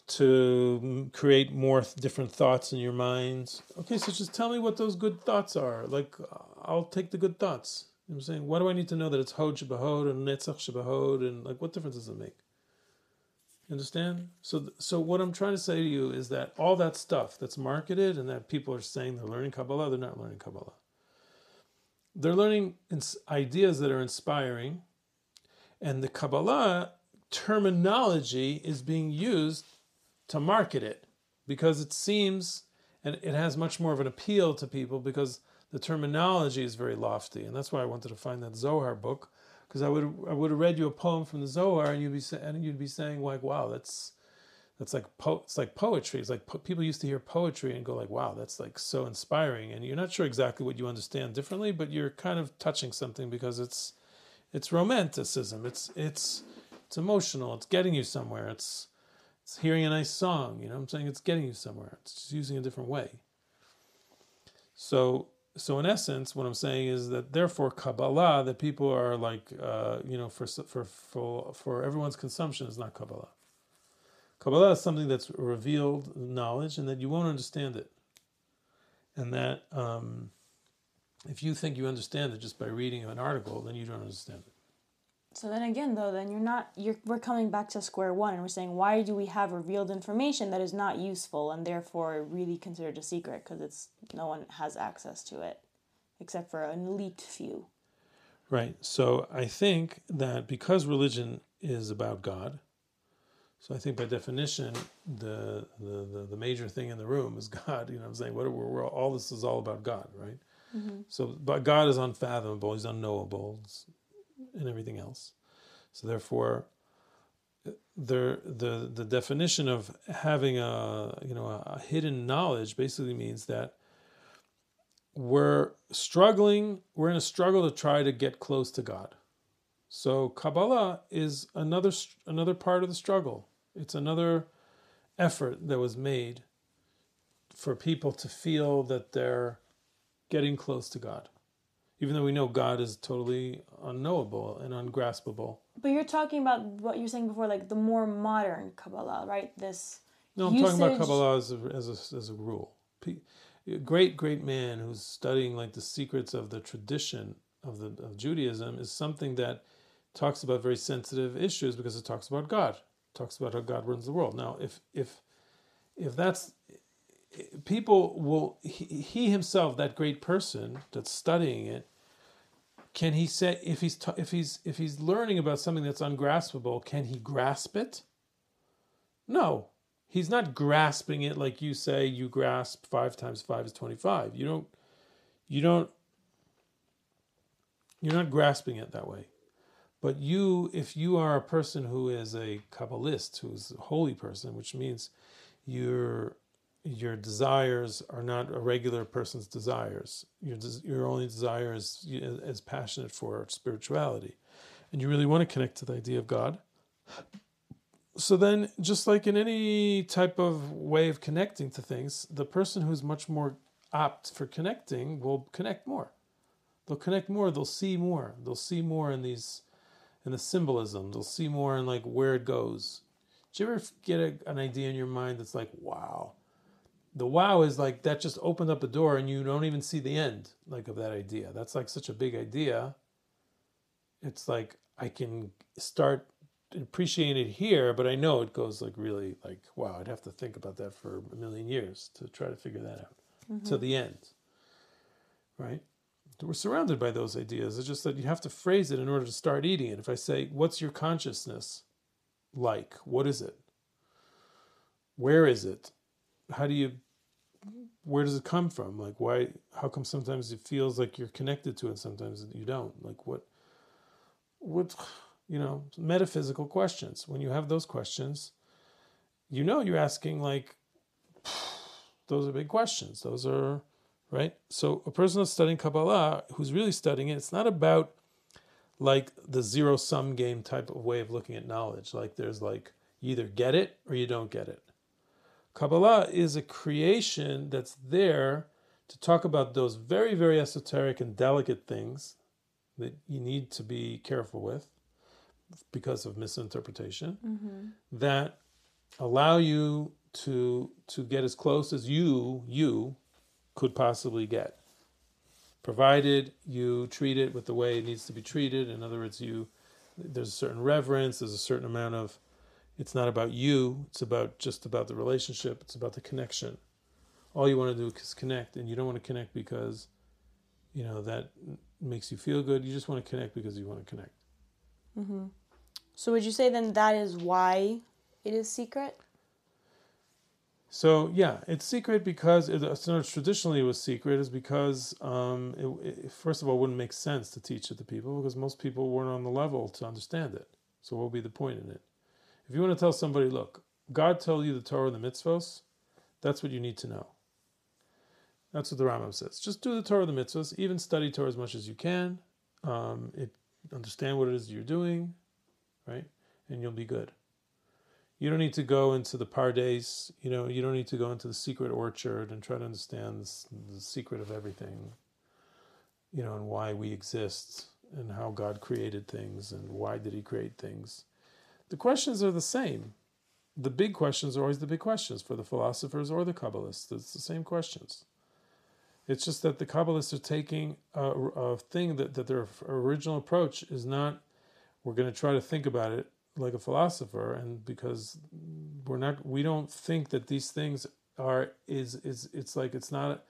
to create more different thoughts in your minds. Okay, so just tell me what those good thoughts are. Like, uh, I'll take the good thoughts. You know I'm saying? Why do I need to know that it's Hod Shabahod and Netzach Shabahod and like what difference does it make? You understand? So, so what I'm trying to say to you is that all that stuff that's marketed and that people are saying they're learning Kabbalah, they're not learning Kabbalah. They're learning ideas that are inspiring, and the Kabbalah terminology is being used to market it because it seems and it has much more of an appeal to people because the terminology is very lofty, and that's why I wanted to find that Zohar book because I would I would have read you a poem from the Zohar, and you'd be and you'd be saying like, "Wow, that's that's like po- it's like poetry. It's like po- people used to hear poetry and go like, "Wow, that's like so inspiring." And you're not sure exactly what you understand differently, but you're kind of touching something because it's it's romanticism. It's it's it's emotional. It's getting you somewhere. It's it's hearing a nice song, you know I'm saying? It's getting you somewhere. It's just using a different way. So so in essence, what I'm saying is that therefore Kabbalah, that people are like, uh, you know, for for for for everyone's consumption is not Kabbalah. Kabbalah is something that's revealed knowledge, and that you won't understand it, and that um, if you think you understand it just by reading an article, then you don't understand it. So then again, though, then you're not you're we're coming back to square one, and we're saying why do we have revealed information that is not useful and therefore really considered a secret because it's no one has access to it, except for an elite few. Right. So I think that because religion is about God, so I think by definition, the the the, the major thing in the room is God. You know, what I'm saying what we're, we're, all this is all about God, right? Mm-hmm. So, but God is unfathomable. He's unknowable. It's, and everything else. So therefore, the the the definition of having a you know a hidden knowledge basically means that we're struggling we're in a struggle to try to get close to god. So kabbalah is another another part of the struggle. It's another effort that was made for people to feel that they're getting close to god even though we know God is totally unknowable and ungraspable. But you're talking about what you're saying before, like the more modern Kabbalah, right? This. No, I'm usage... talking about Kabbalah as a, as a, as a rule. a great great man who's studying like the secrets of the tradition of the of Judaism is something that talks about very sensitive issues because it talks about God, it talks about how God runs the world. Now, if if if that's people will he, he himself that great person that's studying it can he say if he's ta- if he's if he's learning about something that's ungraspable can he grasp it? No. He's not grasping it like you say you grasp 5 times 5 is 25 you don't you don't you're not grasping it that way. But you if you are a person who is a kabbalist who's a holy person which means you're your desires are not a regular person's desires. Your your only desire is is passionate for spirituality, and you really want to connect to the idea of God. So then, just like in any type of way of connecting to things, the person who's much more apt for connecting will connect more. They'll connect more. They'll see more. They'll see more in these, in the symbolism. They'll see more in like where it goes. Do you ever get a, an idea in your mind that's like, wow? The wow is like that just opened up a door and you don't even see the end like of that idea. That's like such a big idea. It's like i can start appreciating it here but i know it goes like really like wow i'd have to think about that for a million years to try to figure that out. Mm-hmm. to the end right? We're surrounded by those ideas. It's just that you have to phrase it in order to start eating it. If i say what's your consciousness like? What is it? Where is it how do you where does it come from? Like why how come sometimes it feels like you're connected to it sometimes you don't? Like what what you know metaphysical questions. When you have those questions you know you're asking like those are big questions. Those are right? So a person that's studying kabbalah who's really studying it it's not about like the zero sum game type of way of looking at knowledge. Like there's like you either get it or you don't get it Kabbalah is a creation that's there to talk about those very, very esoteric and delicate things that you need to be careful with because of misinterpretation mm-hmm. that allow you to to get as close as you you could possibly get provided you treat it with the way it needs to be treated in other words you there's a certain reverence there's a certain amount of it's not about you, it's about just about the relationship, it's about the connection. All you want to do is connect, and you don't want to connect because, you know, that makes you feel good. You just want to connect because you want to connect. Mm-hmm. So, would you say then that is why it is secret? So yeah, it's secret because it, so traditionally it was secret is because um, it, it, first of all it wouldn't make sense to teach it to people because most people weren't on the level to understand it. So what would be the point in it? If you want to tell somebody, look, God told you the Torah and the mitzvos, that's what you need to know. That's what the Rambam says. Just do the Torah and the mitzvos, even study Torah as much as you can. Um, it, understand what it is you're doing, right? And you'll be good. You don't need to go into the pardes, you know, you don't need to go into the secret orchard and try to understand the secret of everything, you know, and why we exist and how God created things and why did he create things the questions are the same. The big questions are always the big questions for the philosophers or the Kabbalists. It's the same questions. It's just that the Kabbalists are taking a, a thing that, that their original approach is not, we're going to try to think about it like a philosopher, and because we're not, we don't think that these things are, is, is, it's like, it's not,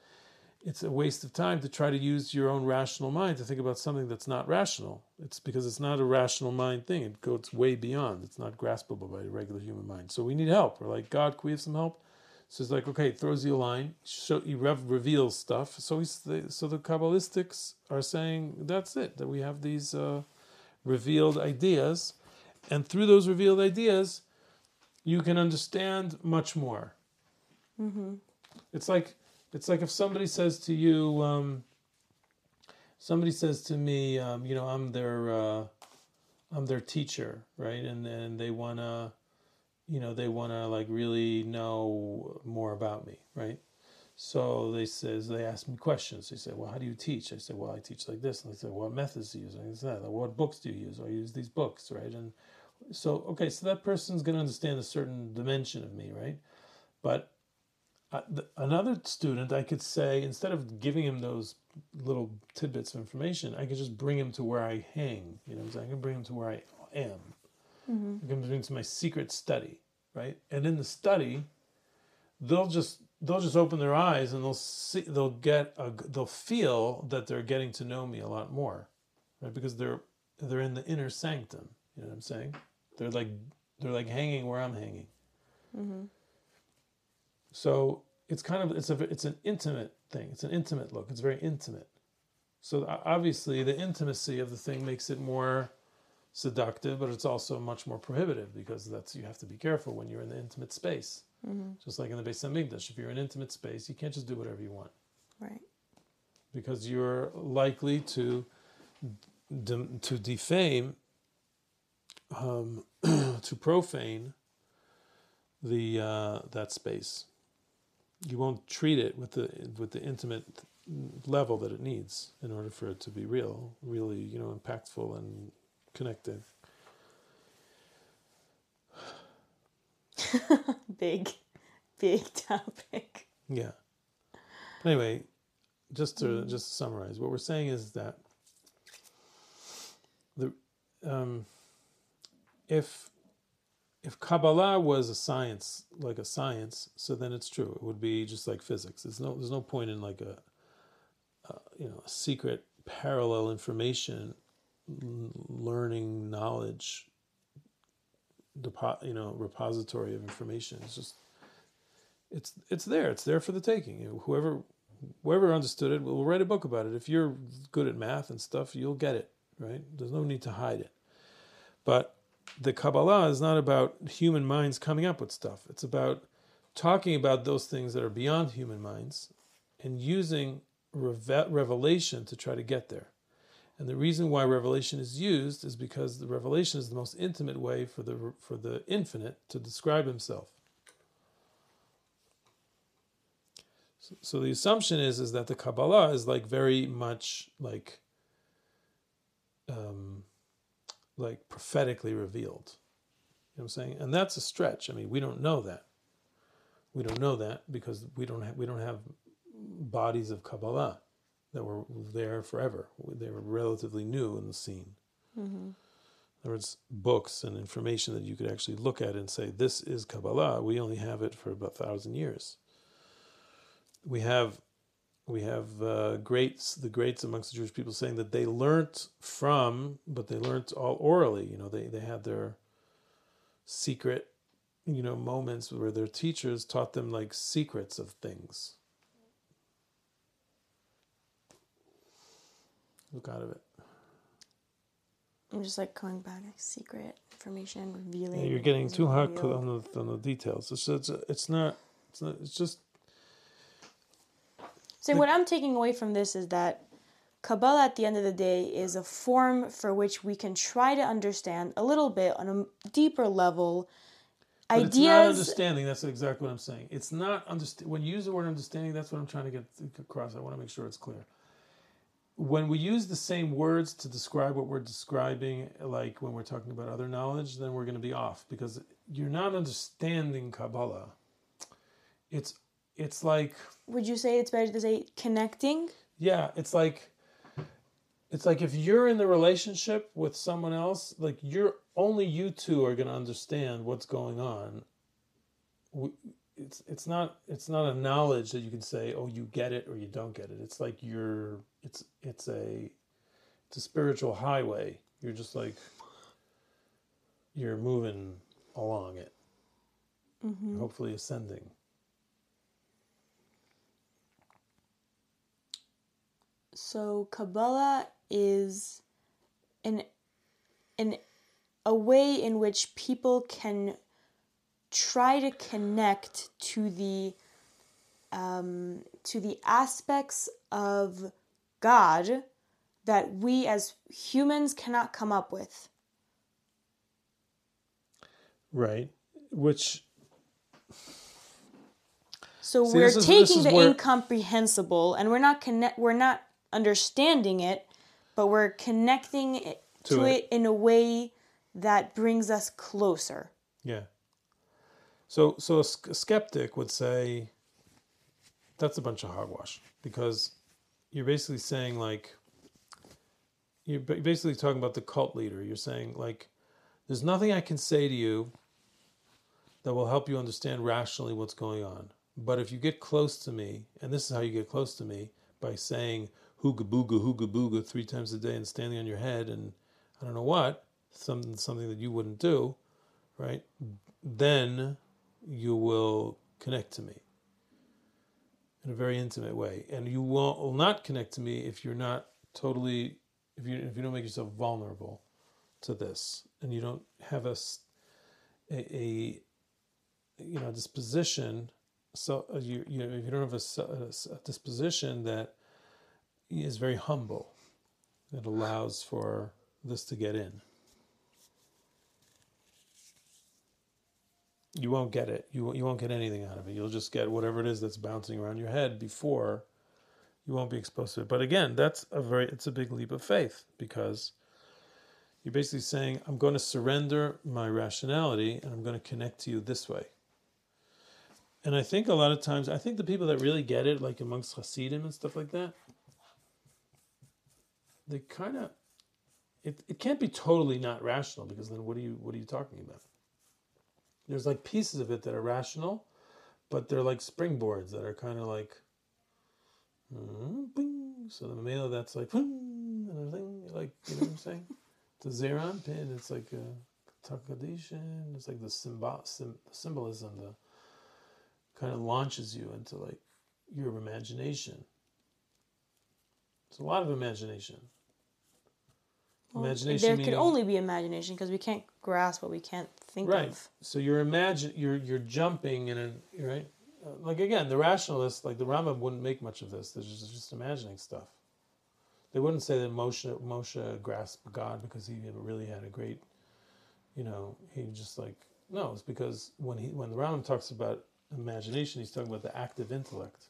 it's a waste of time to try to use your own rational mind to think about something that's not rational. It's because it's not a rational mind thing. It goes way beyond. It's not graspable by a regular human mind. So we need help. We're like, God, can we have some help? So it's like, okay, throws you a line, show, he rev- reveals stuff. So he's the, so the Kabbalistics are saying that's it, that we have these uh, revealed ideas. And through those revealed ideas, you can understand much more. Mm-hmm. It's like it's like if somebody says to you, um, somebody says to me, um, you know, I'm their, uh, I'm their teacher, right? And then they wanna, you know, they wanna like really know more about me, right? So they says they ask me questions. They say, "Well, how do you teach?" I say, "Well, I teach like this." And they say, "What methods do you use?" And I say, "What books do you use?" I use these books, right? And so, okay, so that person's going to understand a certain dimension of me, right? But uh, th- another student, I could say instead of giving him those little tidbits of information, I could just bring him to where I hang. You know, what I'm saying? I can bring him to where I am. I can bring him to my secret study, right? And in the study, they'll just they'll just open their eyes and they'll see they'll get a, they'll feel that they're getting to know me a lot more, right? Because they're they're in the inner sanctum. You know what I'm saying? They're like they're like hanging where I'm hanging. So it's kind of it's a it's an intimate thing. It's an intimate look. It's very intimate. So obviously the intimacy of the thing makes it more seductive, but it's also much more prohibitive because that's you have to be careful when you're in the intimate space. Just like in the Beis Hamikdash, if you're in intimate space, you can't just do whatever you want Right. because you're likely to de- to defame, um, to profane the uh, that space. You won't treat it with the with the intimate level that it needs in order for it to be real, really, you know, impactful and connected. Big, big topic. Yeah. Anyway, just to just to summarize, what we're saying is that the um, if if Kabbalah was a science, like a science, so then it's true. It would be just like physics. There's no there's no point in like a, a you know a secret parallel information learning knowledge depo- you know repository of information. It's just it's it's there. It's there for the taking. Whoever whoever understood it will write a book about it. If you're good at math and stuff, you'll get it. Right? There's no need to hide it. But the Kabbalah is not about human minds coming up with stuff. It's about talking about those things that are beyond human minds and using reve- revelation to try to get there. And the reason why revelation is used is because the revelation is the most intimate way for the for the infinite to describe himself. So, so the assumption is is that the Kabbalah is like very much like um, like prophetically revealed. You know what I'm saying? And that's a stretch. I mean, we don't know that. We don't know that because we don't have we don't have bodies of Kabbalah that were there forever. They were relatively new in the scene. Mm-hmm. In other words, books and information that you could actually look at and say, this is Kabbalah. We only have it for about a thousand years. We have we have uh, greats, the greats amongst the Jewish people saying that they learnt from, but they learnt all orally. You know, they, they had their secret, you know, moments where their teachers taught them like secrets of things. Look out of it. I'm just like going back, like secret information, revealing. Yeah, you're getting too hard on the on the details. It's it's, it's not it's not it's just So what I'm taking away from this is that Kabbalah at the end of the day is a form for which we can try to understand a little bit on a deeper level But it's not ideas. understanding. That's exactly what I'm saying. It's not understand. When you use the word understanding, that's what I'm trying to get across. I want to make sure it's clear. When we use the same words to describe what we're describing, like when we're talking about other knowledge, then we're going to be off because you're not understanding Kabbalah. It's it's like Would you say it's better to say connecting? yeah, it's like it's like if you're in the relationship with someone else, like you're only you two are going to understand what's going on. It's it's not it's not a knowledge that you can say, oh, you get it or you don't get it. It's like you're it's it's a it's a spiritual highway. You're just like you're moving along it, mm-hmm. hopefully ascending. So Kabbalah is an an a way in which people can try to connect to the um, to the aspects of God that we as humans cannot come up with. Right. Which So See, we're is- taking the where- incomprehensible and we're not connect we're not understanding it, but we're connecting it to, To it. it. in a way that brings us closer. Yeah. So, so a skeptic would say, that's a bunch of hogwash because you're basically saying like you're basically talking about the cult leader. You're saying like there's nothing I can say to you that will help you understand rationally what's going on. But if you get close to me, and this is how you get close to me by saying hooga booga hooga booga three times a day and standing on your head and I don't know what, something something that you wouldn't do, right? Then you will connect to me in a very intimate way. And you will, not connect to me if you're not totally if you if you don't make yourself vulnerable to this and you don't have a a, a you know disposition so uh, you you know if you don't have a, a disposition that is very humble that allows for this to get in. You won't get it. You you won't get anything out of it. You'll just get whatever it is that's bouncing around your head before you won't be exposed to it. But again that's a very it's a big leap of faith because you're basically saying i'm going to surrender my rationality and i'm going to connect to you this way. And I think a lot of times, I think the people that really get it, like amongst Hasidim and stuff like that, they kind of, it, it can't be totally not rational because then what are you what are you talking about? There's like pieces of it that are rational, but they're like springboards that are kind hmm, of like, so the Mamela that's like, and everything, like you know what I'm saying? the Zeir Anpin, it's like Atika Kadisha, it's like the symbol, sim, the symbolism, the kind of launches you into like your imagination. It's a lot of imagination. Well, imagination. There meaning, can only be imagination because we can't grasp what we can't think right. of. So you're imagine you're you're jumping in a right. Uh, like again, the rationalists, like the Rambam, wouldn't make much of this. They're just, just imagining stuff. They wouldn't say that Moshe Moshe grasped God because he really had a great, you know, he just like no. It's because when he when the Rambam talks about imagination, he's talking about the active intellect.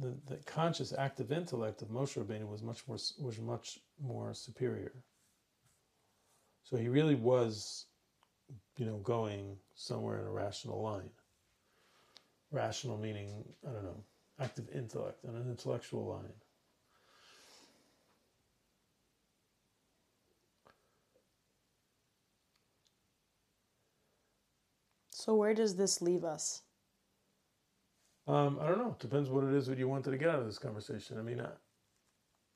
The, the conscious active intellect of Moshe Rabbeinu was much more was much more superior. So he really was, you know, going somewhere in a rational line. Rational meaning, I don't know, active intellect and an intellectual line. So where does this leave us? Um, I don't know. It Depends what it is that you wanted to get out of this conversation. I mean,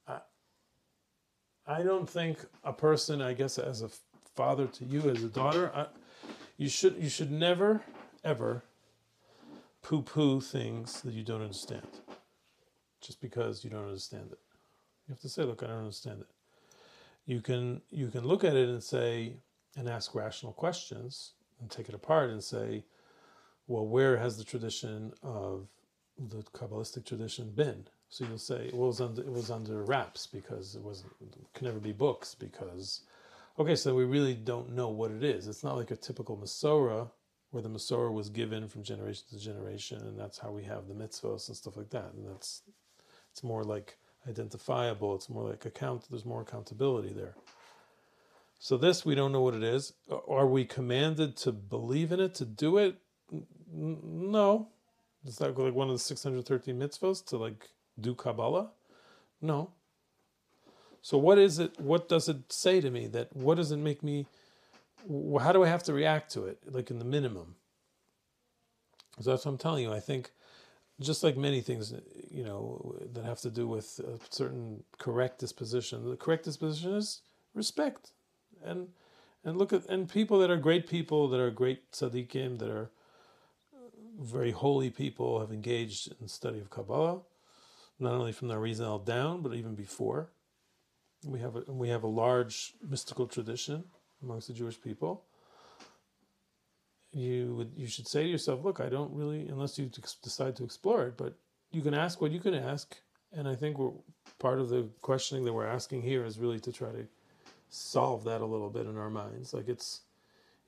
I, I, I don't think a person, I guess, as a father to you, as a daughter, I, you should you should never ever poo-poo things that you don't understand, just because you don't understand it. You have to say, "Look, I don't understand it." You can you can look at it and say and ask rational questions and take it apart and say, well, where has the tradition of the Kabbalistic tradition been? So you'll say it was under it was under wraps because it wasn't it could never be books because okay, so we really don't know what it is. It's not like a typical Masorah where the Masorah was given from generation to generation, and that's how we have the mitzvahs and stuff like that. And that's it's more like identifiable. It's more like account. There's more accountability there. So this we don't know what it is. Are we commanded to believe in it to do it? No. It's not like one of the 613 mitzvahs to like do Kabbalah. No. So what is it? What does it say to me? That what does it make me? How do I have to react to it? Like in the minimum. So that's what I'm telling you. I think, just like many things, you know, that have to do with a certain correct disposition. The correct disposition is respect and and look at and people that are great people that are great tzaddikim that are very holy people have engaged in study of Kabbalah, not only from the Arizal down, but even before. We have a, we have a large mystical tradition amongst the Jewish people. You would you should say to yourself, look, I don't really, unless you decide to explore it, but you can ask what you can ask, and I think we're part of the questioning that we're asking here is really to try to solve that a little bit in our minds. Like it's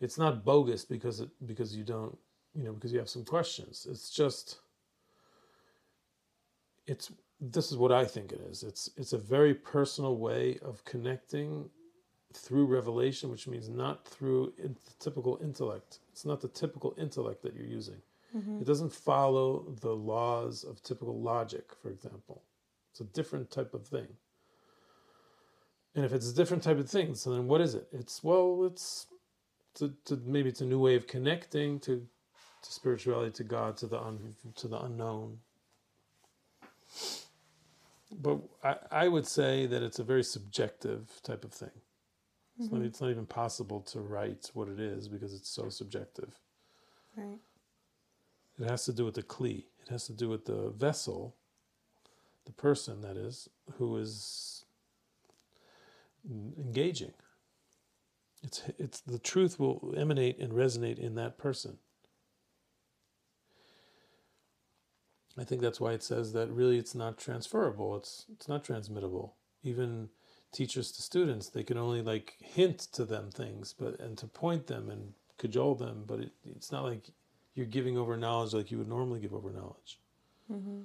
it's not bogus because it because you don't you know because you have some questions. It's just it's this is what I think it is. It's it's a very personal way of connecting through revelation, which means not through the typical intellect. It's not the typical intellect that you're using. Mm-hmm. It doesn't follow the laws of typical logic, for example. It's a different type of thing. And if it's a different type of thing, so then what is it? It's well, it's to, to maybe it's a new way of connecting to to spirituality, to God, to the un, to the unknown. But I, I would say that it's a very subjective type of thing. It's, not, mm-hmm. it's not even possible to write what it is because it's so subjective. Right. It has to do with the kli. It has to do with the vessel, the person that is, who is engaging. It's it's the truth will emanate and resonate in that person. I think that's why it says that really it's not transferable. It's it's not transmittable. Even teachers to students, they can only like hint to them things, but and to point them and cajole them, but it, it's not like you're giving over knowledge like you would normally give over knowledge. Mm-hmm.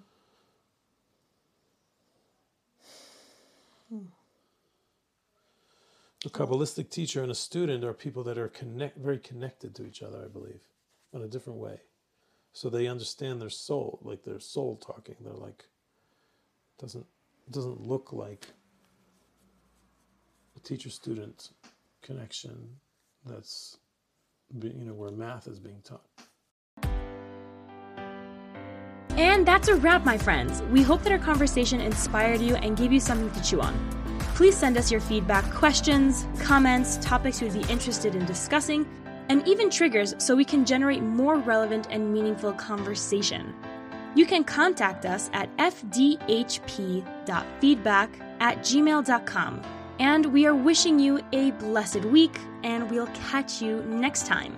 A Kabbalistic teacher and a student are people that are connect, very connected to each other, I believe, in a different way. So they understand their soul, like their soul talking. They're like, doesn't doesn't look like a teacher-student connection. That's, you know, where math is being taught. And that's a wrap, my friends. We hope that our conversation inspired you and gave you something to chew on. Please send us your feedback, questions, comments, topics you would be interested in discussing, and even triggers so we can generate more relevant and meaningful conversation. You can contact us at fdhp.feedback at gmail.com. And we are wishing you a blessed week, and we'll catch you next time.